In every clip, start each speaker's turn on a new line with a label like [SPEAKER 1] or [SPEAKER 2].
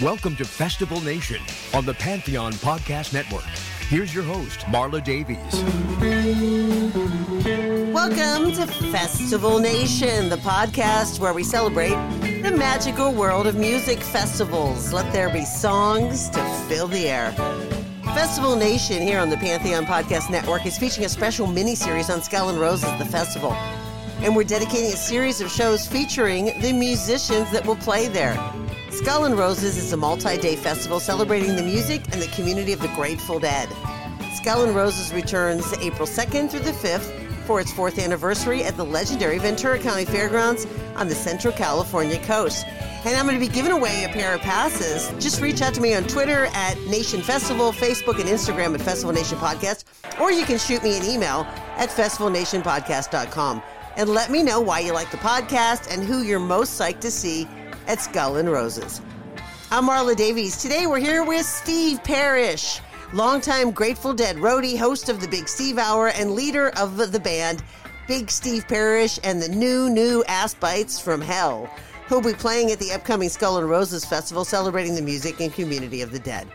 [SPEAKER 1] Welcome to Festival Nation on the Pantheon Podcast Network. Here's your host, Marla Davies.
[SPEAKER 2] Welcome to Festival Nation, the podcast where we celebrate the magical world of music festivals. Let there be songs to fill the air. Festival Nation here on the Pantheon Podcast Network is featuring a special mini series on Skull and Roses, the festival. And we're dedicating a series of shows featuring the musicians that will play there. Skull and Roses is a multi day festival celebrating the music and the community of the Grateful Dead. Skull and Roses returns April 2nd through the 5th for its fourth anniversary at the legendary Ventura County Fairgrounds on the Central California coast. And I'm going to be giving away a pair of passes. Just reach out to me on Twitter at Nation Festival, Facebook and Instagram at Festival Nation Podcast, or you can shoot me an email at festivalnationpodcast.com and let me know why you like the podcast and who you're most psyched to see at Skull and Roses. I'm Marla Davies. Today we're here with Steve Parrish, longtime Grateful Dead roadie, host of the Big Steve Hour, and leader of the band Big Steve Parrish and the new, new Ass Bites from Hell, who'll be playing at the upcoming Skull and Roses Festival celebrating the music and community of the dead.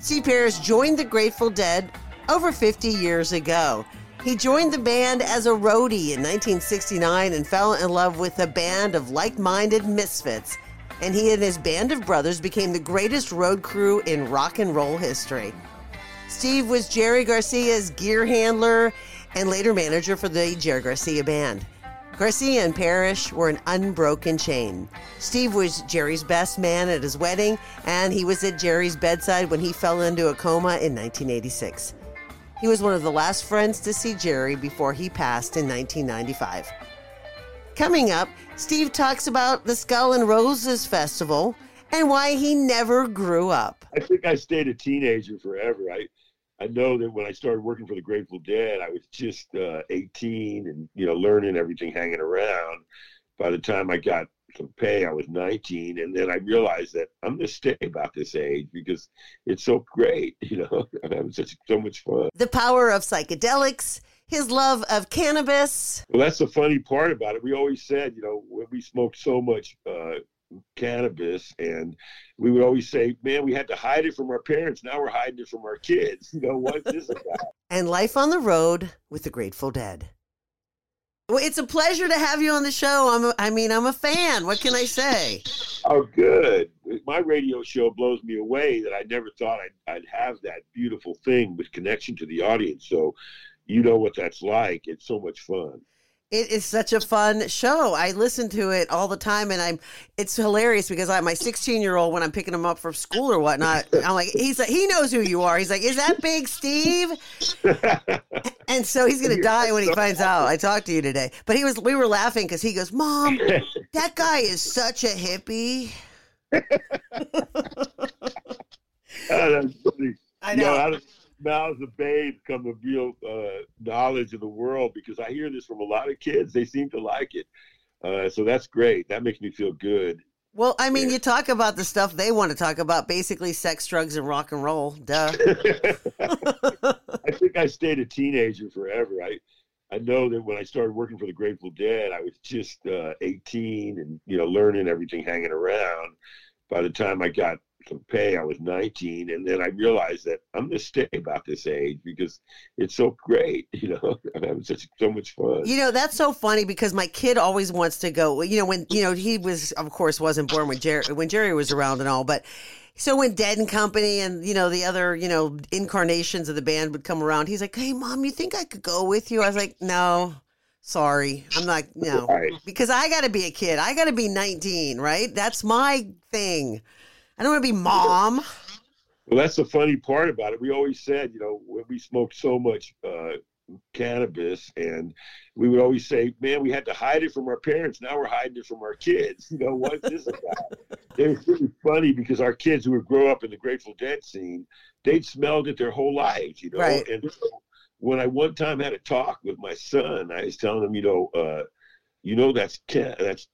[SPEAKER 2] Steve Parrish joined the Grateful Dead over 50 years ago. He joined the band as a roadie in 1969 and fell in love with a band of like minded misfits. And he and his band of brothers became the greatest road crew in rock and roll history. Steve was Jerry Garcia's gear handler and later manager for the Jerry Garcia band. Garcia and Parrish were an unbroken chain. Steve was Jerry's best man at his wedding, and he was at Jerry's bedside when he fell into a coma in 1986. He was one of the last friends to see Jerry before he passed in 1995. Coming up, Steve talks about the Skull and Roses Festival and why he never grew up.
[SPEAKER 3] I think I stayed a teenager forever. I I know that when I started working for the Grateful Dead, I was just uh, 18 and you know learning everything, hanging around. By the time I got some pay, I was 19, and then I realized that I'm going to stay about this age because it's so great. You know, I'm having such so much fun.
[SPEAKER 2] The power of psychedelics. His love of cannabis.
[SPEAKER 3] Well, that's the funny part about it. We always said, you know, when we smoked so much uh, cannabis and we would always say man we had to hide it from our parents now we're hiding it from our kids you know what's this about
[SPEAKER 2] and life on the road with the grateful dead well, it's a pleasure to have you on the show. I'm a, I mean, I'm a fan. What can I say?
[SPEAKER 3] Oh, good. My radio show blows me away that I never thought I'd, I'd have that beautiful thing with connection to the audience. So, you know what that's like. It's so much fun.
[SPEAKER 2] It is such a fun show. I listen to it all the time, and I'm. It's hilarious because I my 16 year old when I'm picking him up from school or whatnot. I'm like, he's like, he knows who you are. He's like, is that Big Steve? and so he's gonna die when he finds out. I talked to you today, but he was. We were laughing because he goes, "Mom, that guy is such a hippie."
[SPEAKER 3] oh, that's funny.
[SPEAKER 2] I know.
[SPEAKER 3] You know mouths of babes come the real uh, knowledge of the world because I hear this from a lot of kids. They seem to like it. Uh, so that's great. That makes me feel good.
[SPEAKER 2] Well, I mean, yeah. you talk about the stuff they want to talk about, basically sex, drugs, and rock and roll. Duh.
[SPEAKER 3] I think I stayed a teenager forever. I I know that when I started working for the Grateful Dead, I was just uh, 18 and you know learning everything, hanging around. By the time I got pay. I was 19, and then I realized that I'm going to stay about this age because it's so great. You know, I'm having such so much fun.
[SPEAKER 2] You know, that's so funny because my kid always wants to go. You know, when you know he was, of course, wasn't born when Jerry when Jerry was around and all, but. So when Dead and Company and you know the other you know incarnations of the band would come around, he's like, "Hey, mom, you think I could go with you?" I was like, "No, sorry, I'm not. No,
[SPEAKER 3] Right.
[SPEAKER 2] because I got to be a kid. I got to be 19, right? That's my thing. I don't want to be mom.
[SPEAKER 3] Well, that's the funny part about it. We always said, you know, when we smoked so much uh, cannabis, and we would always say, "Man, we had to hide it from our parents. Now we're hiding it from our kids." You know, what's this about? it was really funny because our kids who would grow up in the Grateful Dead scene, they'd smelled it their whole lives, you know.
[SPEAKER 2] Right.
[SPEAKER 3] And so when I one time had a talk with my son, I was telling him, you know, uh, you know, that's that's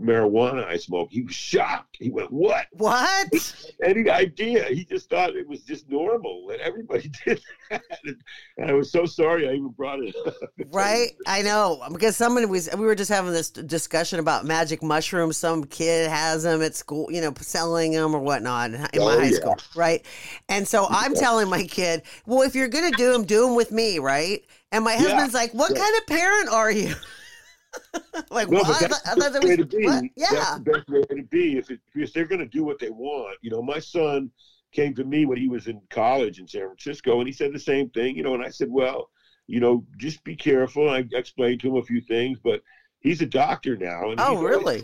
[SPEAKER 3] marijuana I smoke. He was shocked. He went, "What?"
[SPEAKER 2] What?
[SPEAKER 3] any idea. He just thought it was just normal and everybody did that. And, I was so sorry I even brought it up.
[SPEAKER 2] Right? I know because somebody was. We were just having this discussion about magic mushrooms. Some kid has them at school, you know, selling them or whatnot in my
[SPEAKER 3] Oh,
[SPEAKER 2] high
[SPEAKER 3] yeah.
[SPEAKER 2] school, right? And so I'm telling my kid, well, if you're gonna do them, do them with me, right? And my
[SPEAKER 3] Yeah.
[SPEAKER 2] husband's like, what
[SPEAKER 3] Yeah.
[SPEAKER 2] kind of parent are you? like,
[SPEAKER 3] No,
[SPEAKER 2] what?
[SPEAKER 3] but
[SPEAKER 2] I
[SPEAKER 3] that's
[SPEAKER 2] thought- I
[SPEAKER 3] the
[SPEAKER 2] thought
[SPEAKER 3] way
[SPEAKER 2] was-
[SPEAKER 3] to be.
[SPEAKER 2] what? Yeah.
[SPEAKER 3] That's the best way to be. If, it, if they're going to do what they want, you know, my son came to me when he was in college in San Francisco, and he said the same thing, you know, and I said, well, you know, just be careful. I explained to him a few things, but he's a doctor now. And
[SPEAKER 2] Oh, really?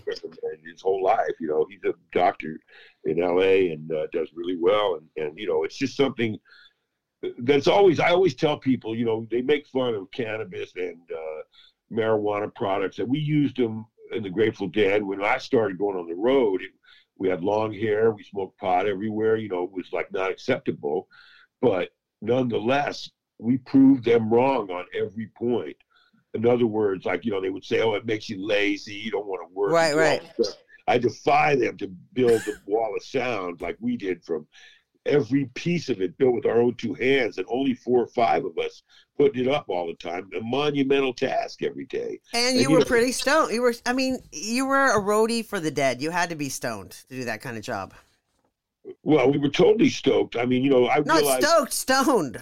[SPEAKER 3] His whole life, you know, he's a doctor in LA and uh, does really well. And, and, you know, it's just something that's always, I always tell people, you know, they make fun of cannabis and uh, marijuana products, and we used them in the Grateful Dead. When I started going on the road, it, we had long hair, we smoked pot everywhere, you know, it was like not acceptable. But nonetheless, we proved them wrong on every point. In other words, like, you know, they would say, oh, it makes you lazy, you don't want to work.
[SPEAKER 2] Right,
[SPEAKER 3] you do all
[SPEAKER 2] right.
[SPEAKER 3] stuff. I defy them to build the wall of sound like we did from every piece of it built with our own two hands, and only four or five of us putting it up all the time. A monumental task every day.
[SPEAKER 2] And
[SPEAKER 3] And
[SPEAKER 2] you
[SPEAKER 3] you
[SPEAKER 2] were
[SPEAKER 3] know-
[SPEAKER 2] pretty stoned. You were, I mean, you were a roadie for the dead. You had to be stoned to do that kind of job.
[SPEAKER 3] Well, we were totally stoked. I mean, you know, I
[SPEAKER 2] Not
[SPEAKER 3] realized.
[SPEAKER 2] stoked, stoned.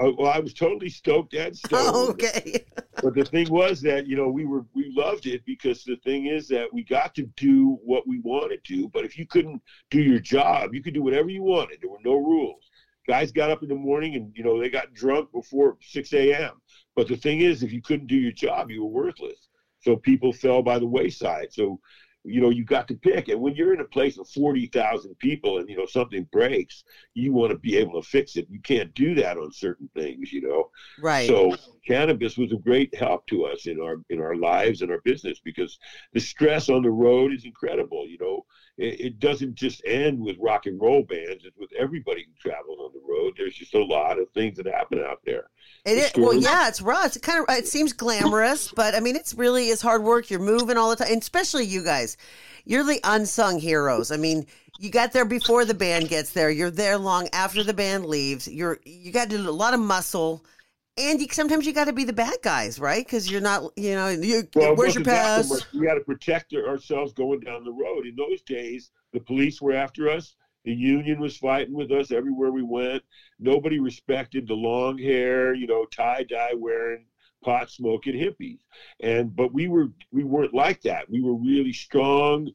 [SPEAKER 3] Uh, well, I was totally stoked and stoned.
[SPEAKER 2] Oh, okay.
[SPEAKER 3] But the thing was that you know we were we loved it because the thing is that we got to do what we wanted to. But if you couldn't do your job, you could do whatever you wanted. There were no rules. Guys got up in the morning and you know they got drunk before six a.m. But the thing is, if you couldn't do your job, you were worthless. So people fell by the wayside. So you know you got to pick. And when you're in a place of forty thousand people and you know something breaks, you want to be able to fix it. You can't do that on certain things. You know.
[SPEAKER 2] Right.
[SPEAKER 3] So cannabis was a great help to us in our in our lives and our business because the stress on the road is incredible. You know, it, it doesn't just end with rock and roll bands; it's with everybody who travels on the road. There's just a lot of things that happen out there.
[SPEAKER 2] It is, well, yeah, it's rough. It's kind of it seems glamorous, but I mean, it's really is hard work. You're moving all the time, and especially you guys. You're the unsung heroes. I mean, you got there before the band gets there. You're there long after the band leaves. You're you got to do a lot of muscle, and you, sometimes you got to be the bad guys, right? Because you're not, you know, you,
[SPEAKER 3] Well,
[SPEAKER 2] where's your
[SPEAKER 3] wasn't that so
[SPEAKER 2] pass?
[SPEAKER 3] We had to protect ourselves going down the road. In those days, the police were after us. The union was fighting with us everywhere we went. Nobody respected the long hair, you know, tie dye wearing, pot smoking hippies. And but we were we weren't like that. We were really strong,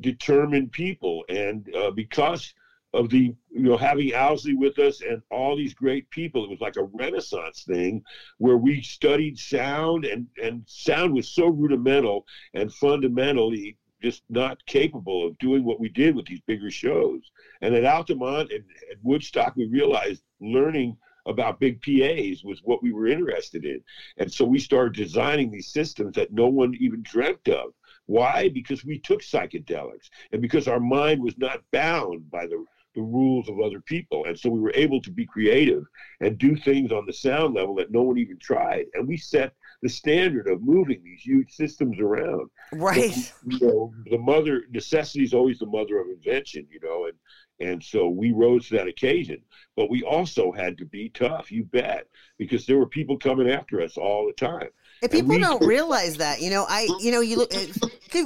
[SPEAKER 3] determined people, and uh, because of the you know having Owsley with us and all these great people, it was like a renaissance thing where we studied sound and and sound was so rudimental and fundamentally just not capable of doing what we did with these bigger shows. And at Altamont and at Woodstock, we realized learning about big PAs was what we were interested in. And so we started designing these systems that no one even dreamt of. Why? Because we took psychedelics and because our mind was not bound by the, the rules of other people. And so we were able to be creative and do things on the sound level that no one even tried. And we set the standard of moving these huge systems around
[SPEAKER 2] Right.
[SPEAKER 3] you know, the mother necessity is always the mother of invention, you know, and and so we rose to that occasion. But we also had to be tough, you bet, because there were people coming after us all the time.
[SPEAKER 2] And people we, don't realize that, you know. I, you know, you look uh,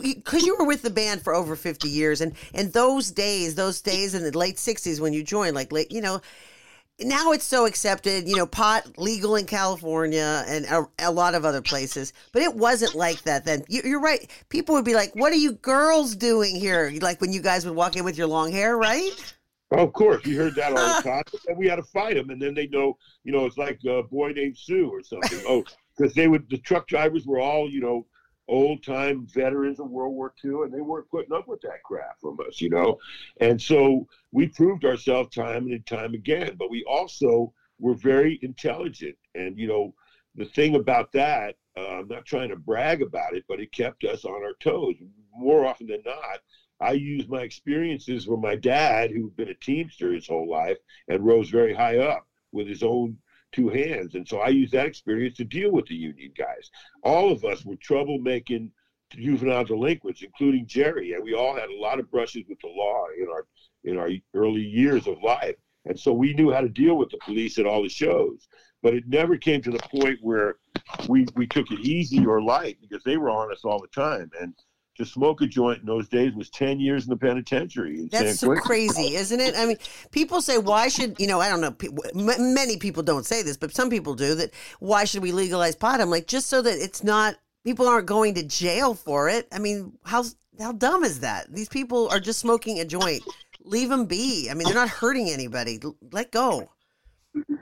[SPEAKER 2] because you were with the band for over fifty years, and and those days, those days in the late '60s when you joined, like late, you know, now it's so accepted, you know, pot legal in California and a, a, lot of other places, but it wasn't like that then. You, are right. People would be like, "What are you girls doing here?" Like when you guys would walk in with your long hair, right?
[SPEAKER 3] Oh, of course, you heard that all the time, and we had to fight them. And then they know, you know, it's like a boy named Sue or something. oh, because they would, the truck drivers were all, you know, old time veterans of World War II, and they weren't putting up with that crap from us, you know. And so we proved ourselves time and time again. But we also were very intelligent, and you know, the thing about that, uh, I'm not trying to brag about it, but it kept us on our toes more often than not I use my experiences with my dad, who'd been a Teamster his whole life and rose very high up with his own two hands. And so I use that experience to deal with the union guys. All of us were troublemaking juvenile delinquents, including Jerry, and we all had a lot of brushes with the law in our in our early years of life. And so we knew how to deal with the police at all the shows. But it never came to the point where we, we took it easy or light because they were on us all the time. And to smoke a joint in those days was 10 years in the penitentiary. In
[SPEAKER 2] That's so crazy, isn't it? I mean, people say, why should, you know, I don't know, many people don't say this, but some people do, that why should we legalize pot? I'm like, just so that it's not, people aren't going to jail for it. I mean, how, how dumb is that? These people are just smoking a joint. Leave them be. I mean, they're not hurting anybody. Let go.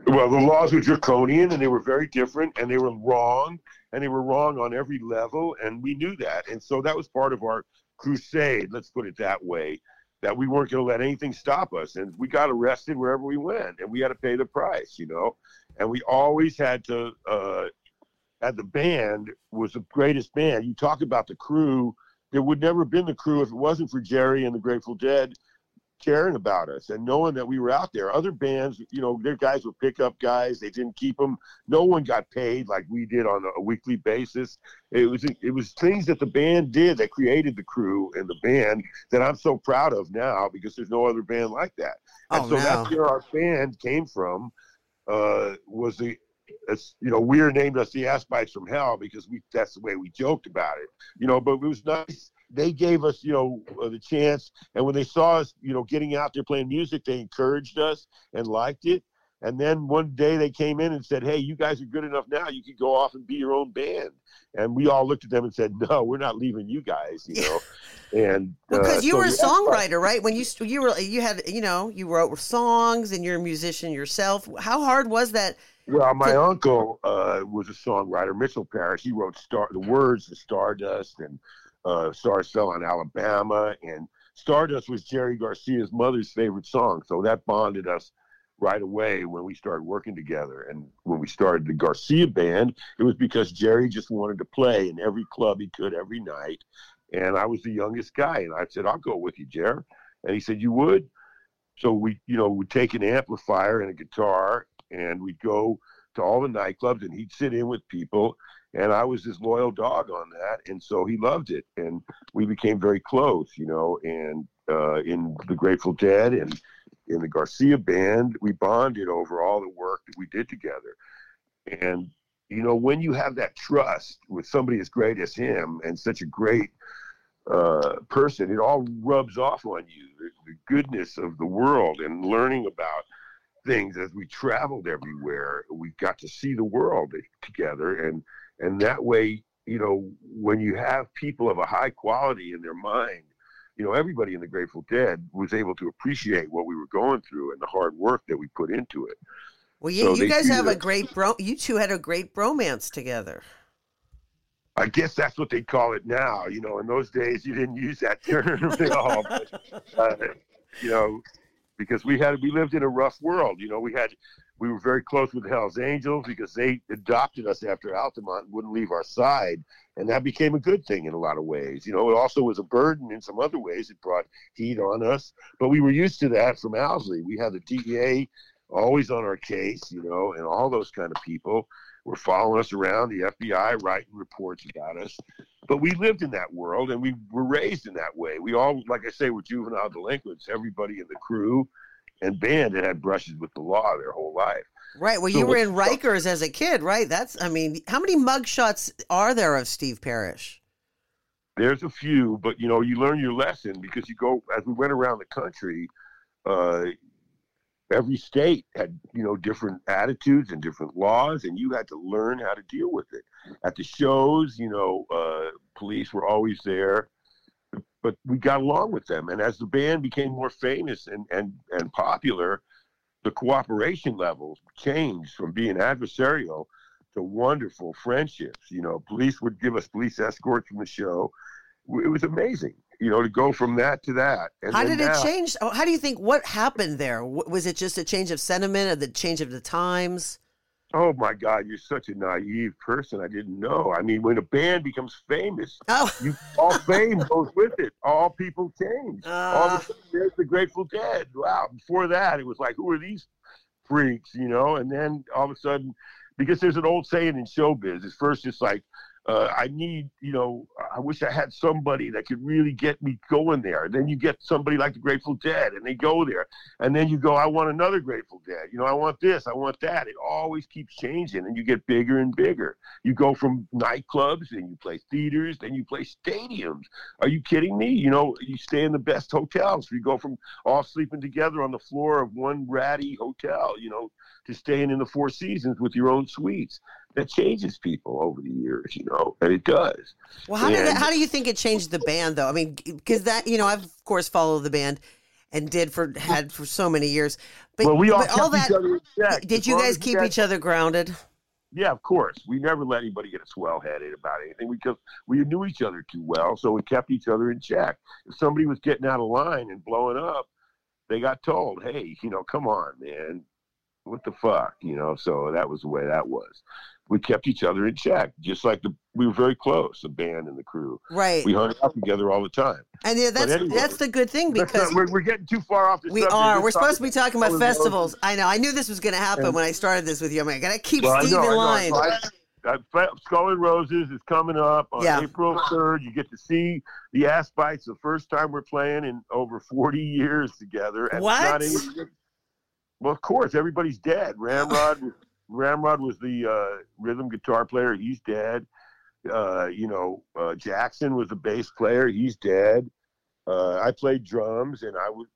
[SPEAKER 3] Well, the laws were draconian and they were very different and they were wrong and they were wrong on every level, and we knew that. And so that was part of our crusade, let's put it that way, that we weren't going to let anything stop us. And we got arrested wherever we went, and we had to pay the price, you know. And we always had to, uh, at the band was the greatest band. You talk about the crew. There would never have been the crew if it wasn't for Jerry and the Grateful Dead caring about us and knowing that we were out there. Other bands, you know, their guys were pickup guys. They didn't keep them. No one got paid like we did on a weekly basis. It was it was things that the band did that created the crew and the band that I'm so proud of now because there's no other band like that. And oh, so no. that's where our band came from. Uh, was the as you know, we're named us the Ass Bites from Hell because we that's the way we joked about it. You know, but it was nice they gave us, you know, uh, the chance. And when they saw us, you know, getting out there playing music, they encouraged us and liked it. And then one day they came in and said, "Hey, you guys are good enough now. You can go off and be your own band." And we all looked at them and said, "No, we're not leaving you guys." You know, and
[SPEAKER 2] because uh, you so were a songwriter, right? When you you were you had you know you wrote songs and you're a musician yourself. How hard was that?
[SPEAKER 3] Well, my to- uncle uh, was a songwriter, Mitchell Parish. He wrote star the words to Stardust and uh, Stars Fell on Alabama, and Stardust was Jerry Garcia's mother's favorite song. So that bonded us right away when we started working together. And when we started the Garcia band, it was because Jerry just wanted to play in every club he could every night. And I was the youngest guy. And I said, I'll go with you, Jerry. And he said, You would? So we, you know, we'd take an amplifier and a guitar and we'd go to all the nightclubs and he'd sit in with people and I was his loyal dog on that, and so he loved it, and we became very close, you know. And uh, in the Grateful Dead and in the Garcia band, we bonded over all the work that we did together. And you know, when you have that trust with somebody as great as him and such a great uh, person, it all rubs off on you. The, the goodness of the world and learning about things as we traveled everywhere. We got to see the world together and and that way you know when you have people of a high quality in their mind you know everybody in the grateful dead was able to appreciate what we were going through and the hard work that we put into it
[SPEAKER 2] well you, so you guys have that, a great bro you two had a great bromance together
[SPEAKER 3] I guess that's what they call it now. You know, in those days, you didn't use that term at all. But, uh, you know, because we had we lived in a rough world. You know, we had we were very close with the Hells Angels because they adopted us after Altamont and wouldn't leave our side. And that became a good thing in a lot of ways. You know, it also was a burden in some other ways. It brought heat on us. But we were used to that from Owsley. We had the DEA always on our case, you know, and all those kind of people were following us around, the FBI writing reports about us. But we lived in that world and we were raised in that way. We all, like I say, were juvenile delinquents. Everybody in the crew and band had had brushes with the law their whole life.
[SPEAKER 2] Right. Well,
[SPEAKER 3] So
[SPEAKER 2] you were in Rikers as a kid, right? That's, I mean, how many mugshots are there of Steve Parrish?
[SPEAKER 3] There's a few, but you know, you learn your lesson because you go as we went around the country. Uh, every state had you know different attitudes and different laws, and you had to learn how to deal with it. At the shows, you know, uh, police were always there, but we got along with them. And as the band became more famous and and and popular, the cooperation levels changed from being adversarial to wonderful friendships. You know, police would give us police escorts from the show. It was amazing, you know, to go from that to that. And
[SPEAKER 2] How did it change? oh, How do you think, what happened there? Was it just a change of sentiment or the change of the times?
[SPEAKER 3] Oh my God, you're such a naive person. I didn't know. I mean, when a band becomes famous,
[SPEAKER 2] Oh,
[SPEAKER 3] you all fame goes with it. All people change. all
[SPEAKER 2] Uh.
[SPEAKER 3] of a sudden, there's the Grateful Dead. Wow. Before that, it was like, who are these freaks? You know. And then all of a sudden, because there's an old saying in showbiz. At first, it's like, uh, I need, you know, I wish I had somebody that could really get me going there. And then you get somebody like the Grateful Dead, and they go there, and then you go, I want another Grateful Dead. You know, I want this, I want that. It always keeps changing, and you get bigger and bigger. You go from nightclubs, and you play theaters, then you play stadiums. Are you kidding me? You know, you stay in the best hotels. You go from all sleeping together on the floor of one ratty hotel, you know, to staying in the Four Seasons with your own suites. That changes people over the years, you know, and it does.
[SPEAKER 2] well, how, did
[SPEAKER 3] And-
[SPEAKER 2] it, how do you think it changed the band, though? I mean, because that, you know, I've, of course, followed the band and did for, had for so many years. But,
[SPEAKER 3] well, we all
[SPEAKER 2] but
[SPEAKER 3] kept
[SPEAKER 2] all that,
[SPEAKER 3] each other in check.
[SPEAKER 2] did you guys keep each other grounded?
[SPEAKER 3] Yeah, of course. We never let anybody get a swell headed about anything because we knew each other too well, so we kept each other in check. If somebody was getting out of line and blowing up, they got told, "Hey, you know, come on, man, what the fuck," you know. So that was the way that was. We kept each other in check, just like the we were very close, the band and the crew.
[SPEAKER 2] Right.
[SPEAKER 3] We hung out together all the time.
[SPEAKER 2] And yeah, that's
[SPEAKER 3] anyway,
[SPEAKER 2] that's the good thing because
[SPEAKER 3] not- we're, we're getting too far off the
[SPEAKER 2] we
[SPEAKER 3] subject.
[SPEAKER 2] are.
[SPEAKER 3] Let's
[SPEAKER 2] We're supposed to be talking about
[SPEAKER 3] Skull and Roses.
[SPEAKER 2] festivals. I know. I knew this was going to happen
[SPEAKER 3] And-
[SPEAKER 2] when I started this with you. I'm like, I got to keep
[SPEAKER 3] Well,
[SPEAKER 2] Steve
[SPEAKER 3] know,
[SPEAKER 2] in line.
[SPEAKER 3] I- I- Skull and Roses is coming up on
[SPEAKER 2] Yeah.
[SPEAKER 3] April 3rd. You get to see the Ass Bites the first time we're playing in over 40 years together. And it's
[SPEAKER 2] What?
[SPEAKER 3] not any- well, of course, everybody's dead. Ramrod, Ramrod was the uh, rhythm guitar player. He's dead. Uh, you know, uh, Jackson was the bass player. He's dead. Uh, I played drums, and I was,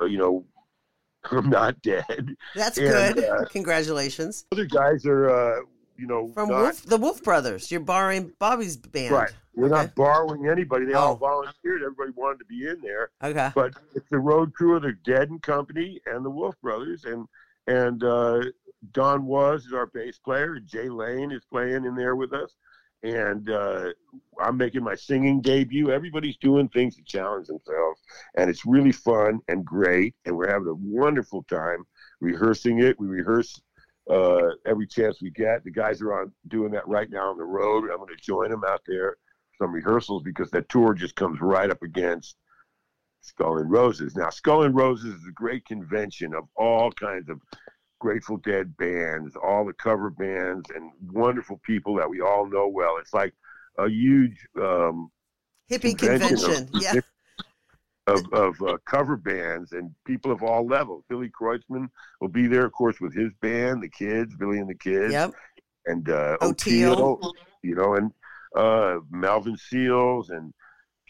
[SPEAKER 3] uh, you know, I'm not dead.
[SPEAKER 2] That's
[SPEAKER 3] and,
[SPEAKER 2] good.
[SPEAKER 3] uh,
[SPEAKER 2] Congratulations.
[SPEAKER 3] Other guys are, uh, you know,
[SPEAKER 2] From
[SPEAKER 3] not-
[SPEAKER 2] Wolf, the Wolf Brothers. You're borrowing Bobby's band.
[SPEAKER 3] Right. We're
[SPEAKER 2] Okay.
[SPEAKER 3] not borrowing anybody. They all
[SPEAKER 2] Oh.
[SPEAKER 3] volunteered. Everybody wanted to be in there.
[SPEAKER 2] Okay.
[SPEAKER 3] But it's the road crew of the Dead and Company and the Wolf Brothers. And and uh, Don Was is our bass player. Jay Lane is playing in there with us. And uh, I'm making my singing debut. Everybody's doing things to challenge themselves. And it's really fun and great. And we're having a wonderful time rehearsing it. We rehearse uh, every chance we get. The guys are on doing that right now on the road. I'm going to join them out there some rehearsals because that tour just comes right up against Skull and Roses. Now, Skull and Roses is a great convention of all kinds of Grateful Dead bands, all the cover bands, and wonderful people that we all know well. It's like a huge um,
[SPEAKER 2] Hippie
[SPEAKER 3] convention of-
[SPEAKER 2] Yeah.
[SPEAKER 3] of, of uh, cover bands and people of all levels. Billy Kreutzmann will be there, of course, with his band, the Kids, Billy and the Kids,
[SPEAKER 2] Yep.
[SPEAKER 3] and uh,
[SPEAKER 2] Oteil.
[SPEAKER 3] Oteil, you know, and uh, Melvin Seals and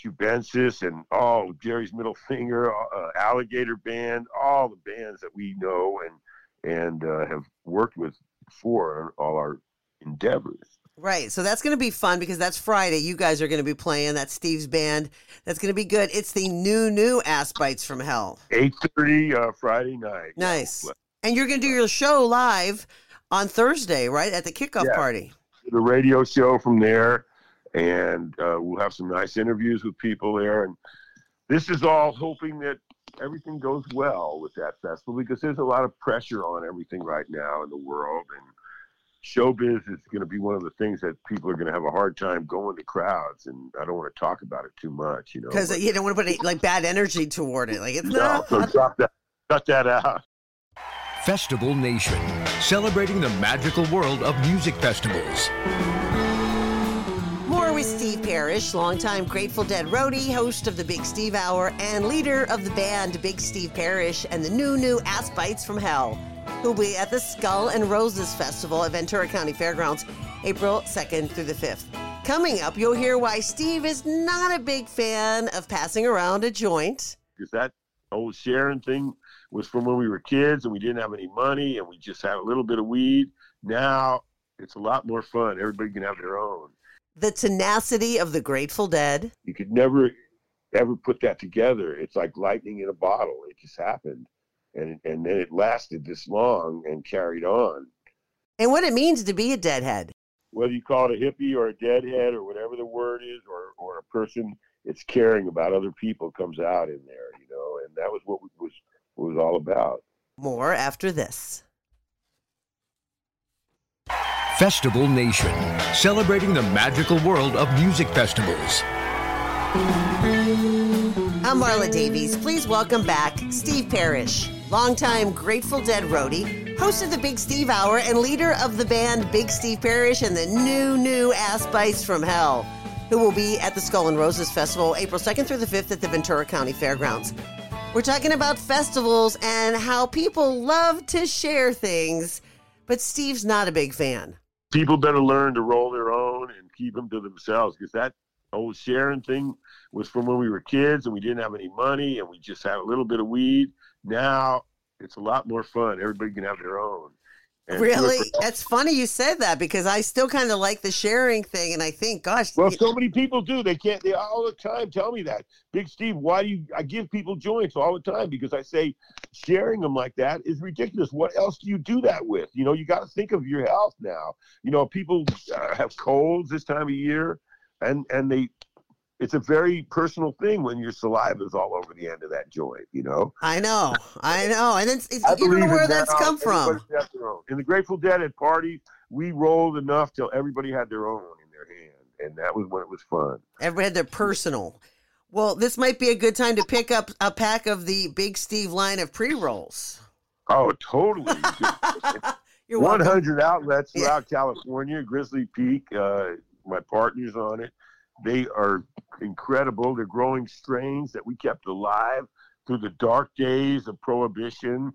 [SPEAKER 3] Cubensis and all Jerry's Middle Finger, uh, Alligator Band, all the bands that we know and and uh, have worked with before on all our endeavors.
[SPEAKER 2] Right. So that's going to be fun because that's Friday. You guys are going to be playing. That's Steve's band. That's going to be good. It's the new, new Ass Bites from Hell.
[SPEAKER 3] Eight thirty uh, Friday night.
[SPEAKER 2] Nice. And you're going to do your show live on Thursday, right? At the kickoff
[SPEAKER 3] Yeah.
[SPEAKER 2] party.
[SPEAKER 3] the radio show from there, and uh, we'll have some nice interviews with people there. And this is all hoping that everything goes well with that festival because there's a lot of pressure on everything right now in the world, and showbiz is going to be one of the things that people are going to have a hard time going to crowds. And I don't want to talk about it too much, you know.
[SPEAKER 2] Because you don't want to put any, like bad energy toward it. Like it's
[SPEAKER 3] no,
[SPEAKER 2] not.
[SPEAKER 3] so drop that, cut that out.
[SPEAKER 1] Festival Nation, celebrating the magical world of music festivals.
[SPEAKER 2] Parrish, longtime Grateful Dead roadie, host of the Big Steve Hour, and leader of the band Big Steve Parrish and the new, new Ass Bites from Hell. who'll be at the Skull and Roses Festival at Ventura County Fairgrounds April 2nd through the 5th. Coming up, you'll hear why Steve is not a big fan of passing around a joint.
[SPEAKER 3] Because that old sharing thing was from when we were kids and we didn't have any money and we just had a little bit of weed. Now it's a lot more fun. Everybody can have their own.
[SPEAKER 2] The tenacity of the Grateful Dead.
[SPEAKER 3] You could never ever put that together. It's like lightning in a bottle. It just happened. And and then it lasted this long and carried on.
[SPEAKER 2] And what it means to be a deadhead.
[SPEAKER 3] Whether you call it a hippie or a deadhead or whatever the word is, or, or a person it's caring about other people comes out in there, you know, and that was what was what was all about.
[SPEAKER 2] More after this.
[SPEAKER 1] Festival Nation, celebrating the magical world of music festivals.
[SPEAKER 2] I'm Marla Davies. Please welcome back Steve Parrish, longtime Grateful Dead roadie, host of the Big Steve Hour, and leader of the band Big Steve Parrish and the new, new Ass Bites from Hell, who will be at the Skull and Roses Festival April 2nd through the 5th at the Ventura County Fairgrounds. We're talking about festivals and how people love to share things, but Steve's not a big fan.
[SPEAKER 3] People better learn to roll their own and keep them to themselves because that old sharing thing was from when we were kids and we didn't have any money and we just had a little bit of weed. Now it's a lot more fun. Everybody can have their own.
[SPEAKER 2] And really? That's funny you said that because I still kind of like the sharing thing. And I think, gosh.
[SPEAKER 3] Well, so many people do. They can't, they all the time tell me that. Big Steve, why do you, I give people joints all the time because I say sharing them like that is ridiculous. What else do you do that with? You know, you got to think of your health now. You know, people uh, have colds this time of year and, and they, it's a very personal thing when your saliva is all over the end of that joint, you know?
[SPEAKER 2] I know, I know. And it's, it's you don't know where that's that. come from.
[SPEAKER 3] In the Grateful Dead at parties, we rolled enough till everybody had their own in their hand. And that was when it was fun.
[SPEAKER 2] Everybody had their personal. Well, this might be a good time to pick up a pack of the Big Steve line of pre rolls.
[SPEAKER 3] Oh, totally. You're 100 outlets throughout yeah. California, Grizzly Peak, uh, my partner's on it. They are incredible. They're growing strains that we kept alive through the dark days of prohibition,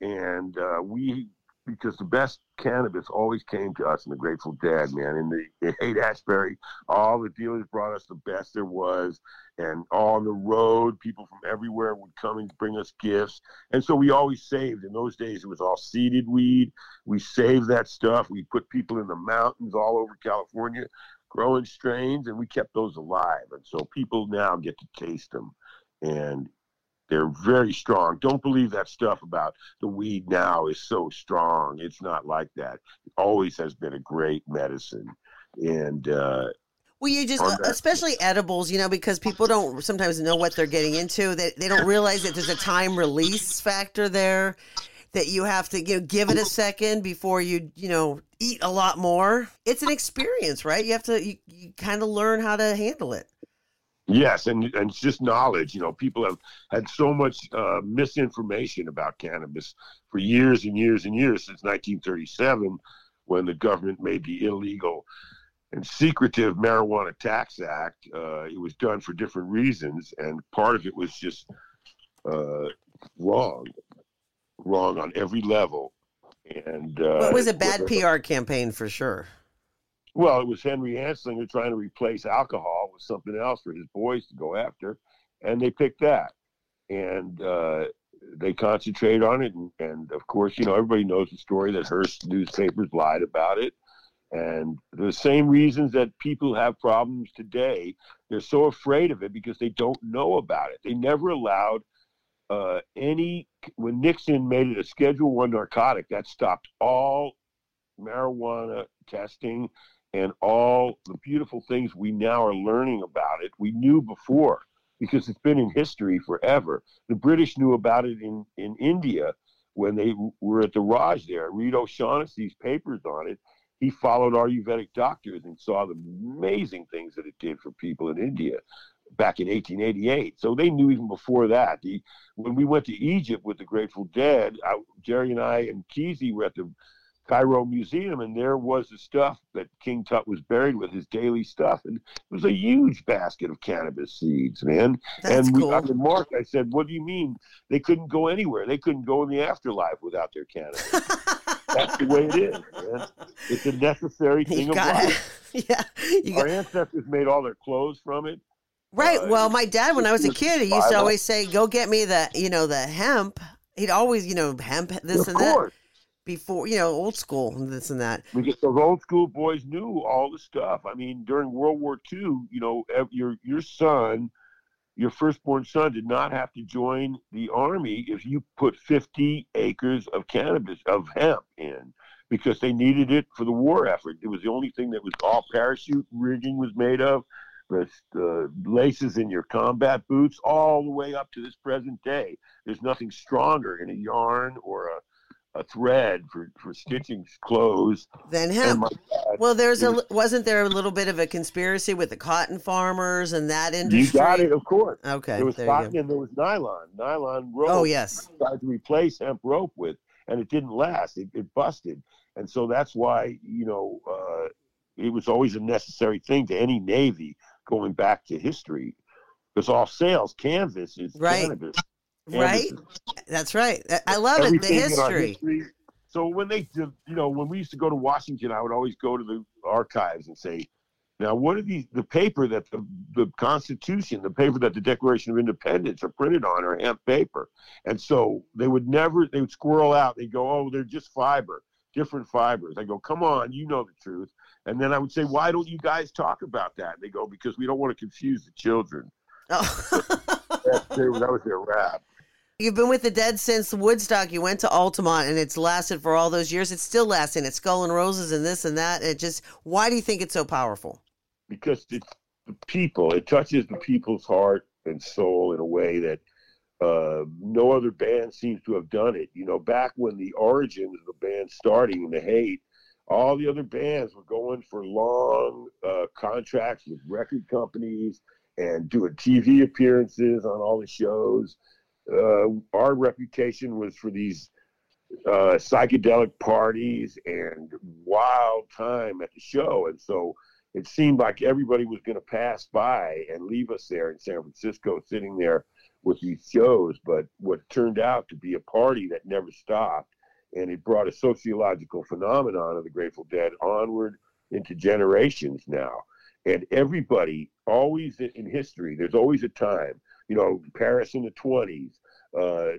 [SPEAKER 3] and uh, we because the best cannabis always came to us in the Grateful Dead, man. In the in Haight Ashbury, all the dealers brought us the best there was, and on the road, people from everywhere would come and bring us gifts, and so we always saved. In those days, it was all seeded weed. We saved that stuff. We put people in the mountains all over California growing strains, and we kept those alive. And so people now get to taste them, and they're very strong. Don't believe that stuff about the weed now is so strong. It's not like that. It always has been a great medicine, and. Uh,
[SPEAKER 2] well, you just, especially edibles, you know, because people don't sometimes know what they're getting into. They, they don't realize that there's a time release factor there that you have to you know, give it a second before you you know eat a lot more. It's an experience, right? You have to you, you kind of learn how to handle it.
[SPEAKER 3] Yes, and and it's just knowledge. You know, people have had so much uh, misinformation about cannabis for years and years and years since 1937, when the government made the illegal and secretive Marijuana Tax Act. Uh, it was done for different reasons, and part of it was just uh, wrong wrong on every level. And uh,
[SPEAKER 2] well, it was a bad PR campaign for sure.
[SPEAKER 3] Well, it was Henry Anslinger trying to replace alcohol with something else for his boys to go after, and they picked that. And uh, they concentrate on it, and, and of course, you know everybody knows the story that Hearst newspapers lied about it, and the same reasons that people have problems today. They're so afraid of it because they don't know about it. They never allowed uh, any when Nixon made it a Schedule One narcotic, that stopped all marijuana testing and all the beautiful things we now are learning about it. We knew before because it's been in history forever. The British knew about it in in India when they were at the Raj there. Read O'Shaughnessy's papers on it. He followed Ayurvedic doctors and saw the amazing things that it did for people in India back in 1888. So they knew even before that. The, when we went to Egypt with the Grateful Dead, I, Jerry and I and Kesey were at the Cairo Museum, and there was the stuff that King Tut was buried with, his daily stuff, and it was a huge basket of cannabis seeds, man.
[SPEAKER 2] That's
[SPEAKER 3] and we,
[SPEAKER 2] cool.
[SPEAKER 3] I remarked, I said, "What do you mean they couldn't go anywhere? They couldn't go in the afterlife without their cannabis." That's the way it is, man. It's a necessary thing
[SPEAKER 2] you
[SPEAKER 3] of life.
[SPEAKER 2] it. yeah.
[SPEAKER 3] Our
[SPEAKER 2] got,
[SPEAKER 3] ancestors made all their clothes from it.
[SPEAKER 2] Right.
[SPEAKER 3] uh,
[SPEAKER 2] Well, my dad, when I was a kid, he used to always say, "Go get me the, you know, the hemp." He'd always, you know, hemp this
[SPEAKER 3] of
[SPEAKER 2] and that before, you know, old school and this and that.
[SPEAKER 3] because those old school boys knew all the stuff. I mean, during World War II, you know, your your son, your firstborn son, did not have to join the army if you put 50 acres of cannabis of hemp in, because they needed it for the war effort. It was the only thing that was all parachute rigging was made of. The uh, laces in your combat boots, all the way up to this present day. There's nothing stronger in a yarn or a, a thread for, for stitching clothes than
[SPEAKER 2] hemp.
[SPEAKER 3] dad,
[SPEAKER 2] Well, there's a
[SPEAKER 3] was-
[SPEAKER 2] wasn't there a little bit of a conspiracy with the cotton farmers and that industry?
[SPEAKER 3] you got it, of course.
[SPEAKER 2] Okay,
[SPEAKER 3] there was
[SPEAKER 2] there
[SPEAKER 3] cotton and there was nylon. Nylon rope.
[SPEAKER 2] Oh yes,
[SPEAKER 3] Tried to replace hemp rope with, and it didn't last. It, it busted, and so that's why you know uh, it was always a necessary thing to any navy going back to history. Because all sails canvas is
[SPEAKER 2] Right.
[SPEAKER 3] cannabis.
[SPEAKER 2] right.
[SPEAKER 3] Canvas
[SPEAKER 2] That's right. I- love it. The
[SPEAKER 3] everything
[SPEAKER 2] history.
[SPEAKER 3] So when they, did- you know, when we used to go to Washington, I would always go to the archives and say, now what are these? The paper that the, the Constitution, the paper that the Declaration of Independence are printed on, are hemp paper, and so they would never, they would squirrel out. They go, oh, they're just fiber, different fibers. I go, come on, you know the truth. And then I would say, why don't you guys talk about that? And they go, because we don't want to confuse the children.
[SPEAKER 2] Oh.
[SPEAKER 3] Their, that was their rap.
[SPEAKER 2] You've been with the Dead since Woodstock. You went to Altamont, and it's lasted for all those years. It's still lasting. It's Skull and Roses and this and that. It just. Why do you think it's so powerful?
[SPEAKER 3] because it's the people. It touches the people's heart and soul in a way that uh, no other band seems to have done it. You know, back when the origins of the band starting the Haight, all the other bands were going for long uh, contracts with record companies and doing TV appearances on all the shows. Uh, our reputation was for these uh, psychedelic parties and wild time at the show, and so it seemed like everybody was going to pass by and leave us there in San Francisco, sitting there with these shows. But what turned out to be a party that never stopped, and it brought a sociological phenomenon of the Grateful Dead onward into generations now. And everybody, always in- history, there's always a time, you know, Paris in the 20s, uh,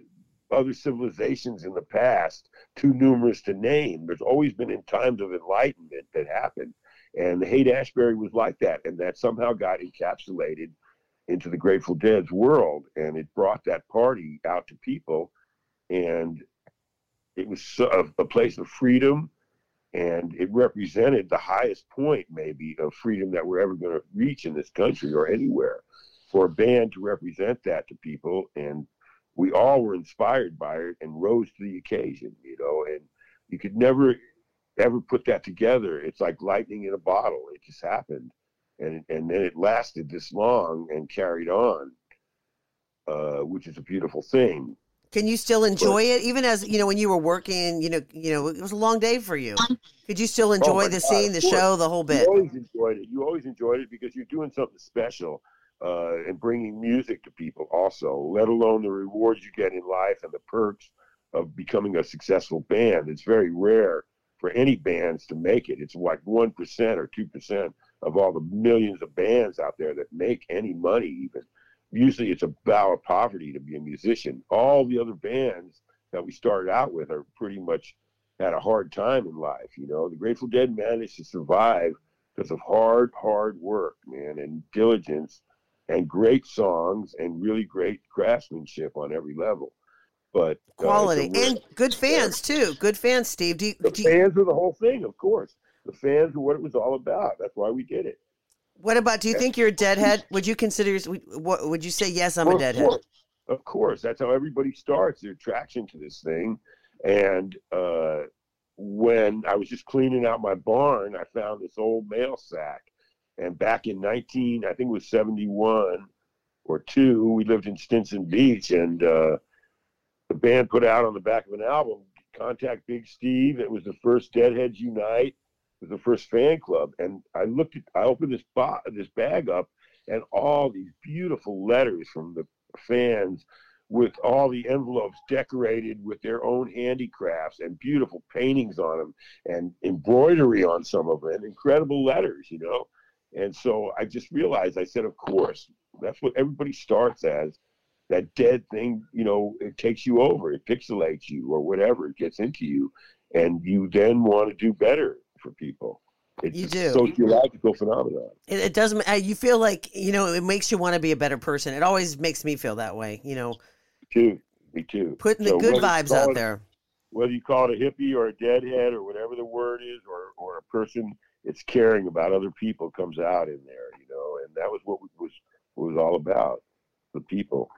[SPEAKER 3] other civilizations in the past, too numerous to name. There's always been in times of enlightenment that happened. And Haight Ashbury was like that, and that somehow got encapsulated into the Grateful Dead's world, and it brought that party out to people, and it was a, a place of freedom, and it represented the highest point, maybe, of freedom that we're ever going to reach in this country or anywhere. For a band to represent that to people, and we all were inspired by it and rose to the occasion, you know, and you could never ever put that together. It's like lightning in a bottle. It just happened, and and then it lasted this long and carried on, uh, which is a beautiful thing.
[SPEAKER 2] Can you still enjoy it, even as you know when you were working? You know, you know it was a long day for you. Could you still enjoy
[SPEAKER 3] Oh
[SPEAKER 2] the
[SPEAKER 3] God,
[SPEAKER 2] scene, the show, the whole
[SPEAKER 3] You
[SPEAKER 2] bit?
[SPEAKER 3] always enjoyed it. You always enjoyed it because you're doing something special uh, and bringing music to people. Also, let alone the rewards you get in life and the perks of becoming a successful band. It's very rare for any bands to make it. It's like one percent or two percent of all the millions of bands out there that make any money. Even usually, it's a bow of poverty to be a musician. All the other bands that we started out with are pretty much had a hard time in life. You know, the Grateful Dead managed to survive because of hard, hard work, man, and diligence, and great songs, and really great craftsmanship on every level. But uh,
[SPEAKER 2] Quality
[SPEAKER 3] real-
[SPEAKER 2] and good fans too. Good fans, Steve. Do you,
[SPEAKER 3] the
[SPEAKER 2] do you,
[SPEAKER 3] fans are the whole thing, of course. The fans are what it was all about. That's why we did it.
[SPEAKER 2] What about? Do you think you're a deadhead? Would you consider? yours- What would you say? Yes, I'm a deadhead.
[SPEAKER 3] Of course, of course. That's how everybody starts their attraction to this thing. And uh, when I was just cleaning out my barn, I found this old mail sack. And back in 19, I think it was 71 or two, we lived in Stinson Beach, and uh, the band put out on the back of an album, contact Big Steve. It was the first Deadheads Unite. Was the first fan club, and I looked at, I opened this bo- this bag up, and all these beautiful letters from the fans with all the envelopes decorated with their own handicrafts and beautiful paintings on them and embroidery on some of them and incredible letters, you know. And so I just realized, I said, of course, that's what everybody starts as that dead thing, you know, it takes you over, it pixelates you or whatever, it gets into you. And you then want to do better for people. It's
[SPEAKER 2] You
[SPEAKER 3] a
[SPEAKER 2] do.
[SPEAKER 3] sociological phenomenon.
[SPEAKER 2] It, it doesn't. uh, You feel like you know. It makes you want to be a better person. It always makes me feel that way. You know,
[SPEAKER 3] too. Me too.
[SPEAKER 2] putting the good vibes out
[SPEAKER 3] it-
[SPEAKER 2] there.
[SPEAKER 3] Whether you call it a hippie or a deadhead or whatever the word is, or or a person it's caring about other people comes out in there, you know, and that was what was what was all about, the people.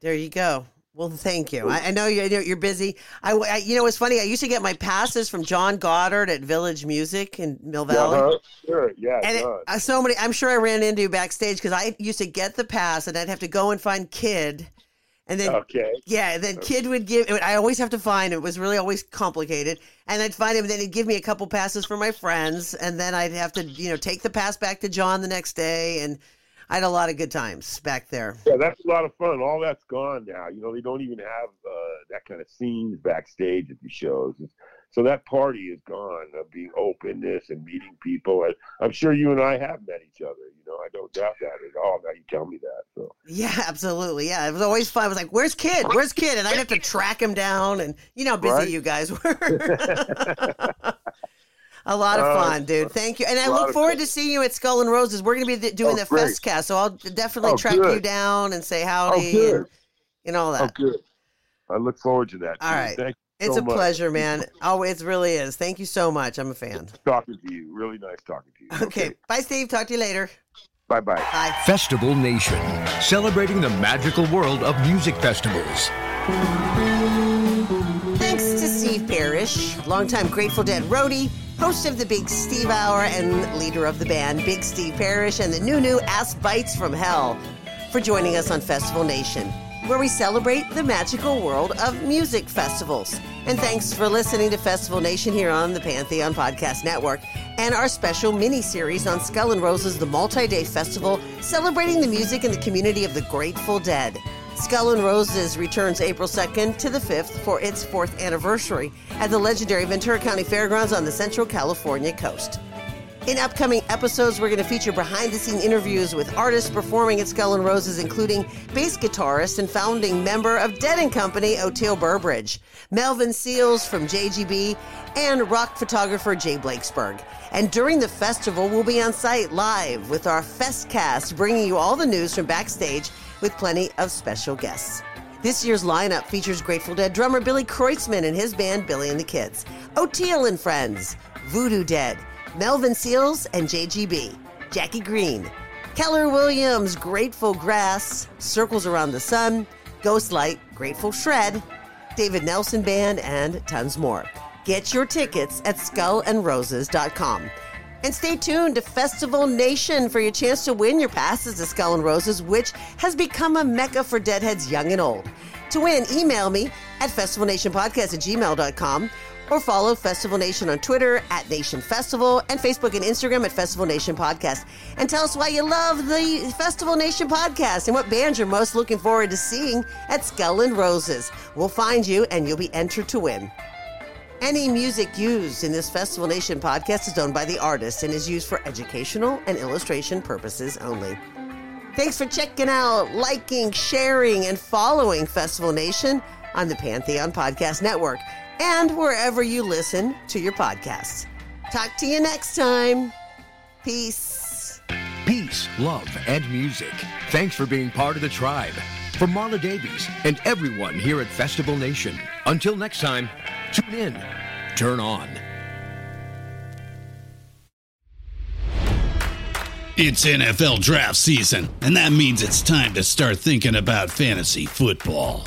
[SPEAKER 2] There you go. Well, thank you. I, I know you- I know you're busy. I, I- you know, it's funny. I used to get my passes from John Goddard at Village Music in Mill Valley.
[SPEAKER 3] Uh-huh. Sure, yeah,
[SPEAKER 2] And it, uh, so many, I'm sure I ran into you backstage because I used to get the pass and I'd have to go and find Kidd. And then,
[SPEAKER 3] okay.
[SPEAKER 2] yeah, and then Kidd would give, I always have to find, it was really always complicated. And I'd find him and then he'd give me a couple passes for my friends. And then I'd have to, you know, take the pass back to John the next day. And I had a lot of good times back there.
[SPEAKER 3] Yeah, that's a lot of fun. All that's gone now. You know, they don't even have uh, that kind of scenes backstage at the shows. It's, so that party is gone of being openness and meeting people. I, I'm sure you and I have met each other. You know, I don't doubt that at all. Now you tell me that. So
[SPEAKER 2] Yeah, absolutely. Yeah, it was always fun. I was like, "Where's Kidd? Where's Kidd?" And I'd have to track him down, and you know how busy
[SPEAKER 3] Right.
[SPEAKER 2] you guys were. A lot of
[SPEAKER 3] Oh,
[SPEAKER 2] fun, dude. Uh, Thank you, and I look forward
[SPEAKER 3] fun.
[SPEAKER 2] to seeing you at Skull and Roses. We're going to be doing
[SPEAKER 3] Oh,
[SPEAKER 2] the
[SPEAKER 3] great.
[SPEAKER 2] Festcast, so I'll definitely
[SPEAKER 3] Oh,
[SPEAKER 2] track you down and say
[SPEAKER 3] oh,
[SPEAKER 2] howdy
[SPEAKER 3] good.
[SPEAKER 2] and, and all
[SPEAKER 3] Oh,
[SPEAKER 2] that.
[SPEAKER 3] good. I look forward to that.
[SPEAKER 2] All
[SPEAKER 3] too.
[SPEAKER 2] right.
[SPEAKER 3] Thank you
[SPEAKER 2] it's
[SPEAKER 3] so
[SPEAKER 2] a
[SPEAKER 3] much.
[SPEAKER 2] pleasure, man. Oh, it really is. Thank you so much. I'm a fan.
[SPEAKER 3] talking to you. Really nice talking to you.
[SPEAKER 2] Okay, bye, Steve. Talk to you later.
[SPEAKER 3] Bye bye.
[SPEAKER 2] Bye.
[SPEAKER 1] Festival Nation, celebrating the magical world of music festivals.
[SPEAKER 2] Longtime Grateful Dead roadie, host of the Big Steve Hour, and leader of the band Big Steve Parish and the new new Ass Bites from Hell, for joining us on Festival Nation, where we celebrate the magical world of music festivals. And thanks for listening to Festival Nation here on the Pantheon Podcast Network and our special mini series on Skull and Roses, the multi day festival celebrating the music and the community of the Grateful Dead. Skull and Roses returns April 2nd to the 5th for its fourth anniversary at the legendary Ventura County Fairgrounds on the Central California coast. In upcoming episodes, we're going to feature behind the scene interviews with artists performing at Skull and Roses, including bass guitarist and founding member of Dead Company, Oteil Burbridge, Melvin Seals from JGB, and rock photographer Jay Blakesberg. And during the festival, we'll be on site live with our Festcast, bringing you all the news from backstage with plenty of special guests. This year's lineup features Grateful Dead drummer Billy Kreutzmann and his band Billy and the Kids, Oteil and Friends, Voodoo Dead, Melvin Seals and JGB, Jackie Greene, Keller Williams, Grateful Grass, Circles Around the Sun, Ghostlight, Grateful Shred, David Nelson Band, and tons more. Get your tickets at skullandroses.com. And stay tuned to Festival Nation for your chance to win your passes to Skull and Roses, which has become a mecca for deadheads young and old. To win, email me at festivalnationpodcast at gmail.com or follow Festival Nation on Twitter at Nation Festival and Facebook and Instagram at Festival Nation Podcast. And tell us why you love the Festival Nation podcast and what bands you're most looking forward to seeing at Skull and Roses. We'll find you and you'll be entered to win. Any music used in this Festival Nation podcast is owned by the artist and is used for educational and illustration purposes only. Thanks for checking out, liking, sharing, and following Festival Nation on the Pantheon Podcast Network and wherever you listen to your podcasts. Talk to you next time. Peace.
[SPEAKER 1] Peace, love, and music. Thanks for being part of the tribe. For Marla Davies and everyone here at Festival Nation. Until next time, tune in, turn on.
[SPEAKER 4] It's NFL draft season, and that means it's time to start thinking about fantasy football.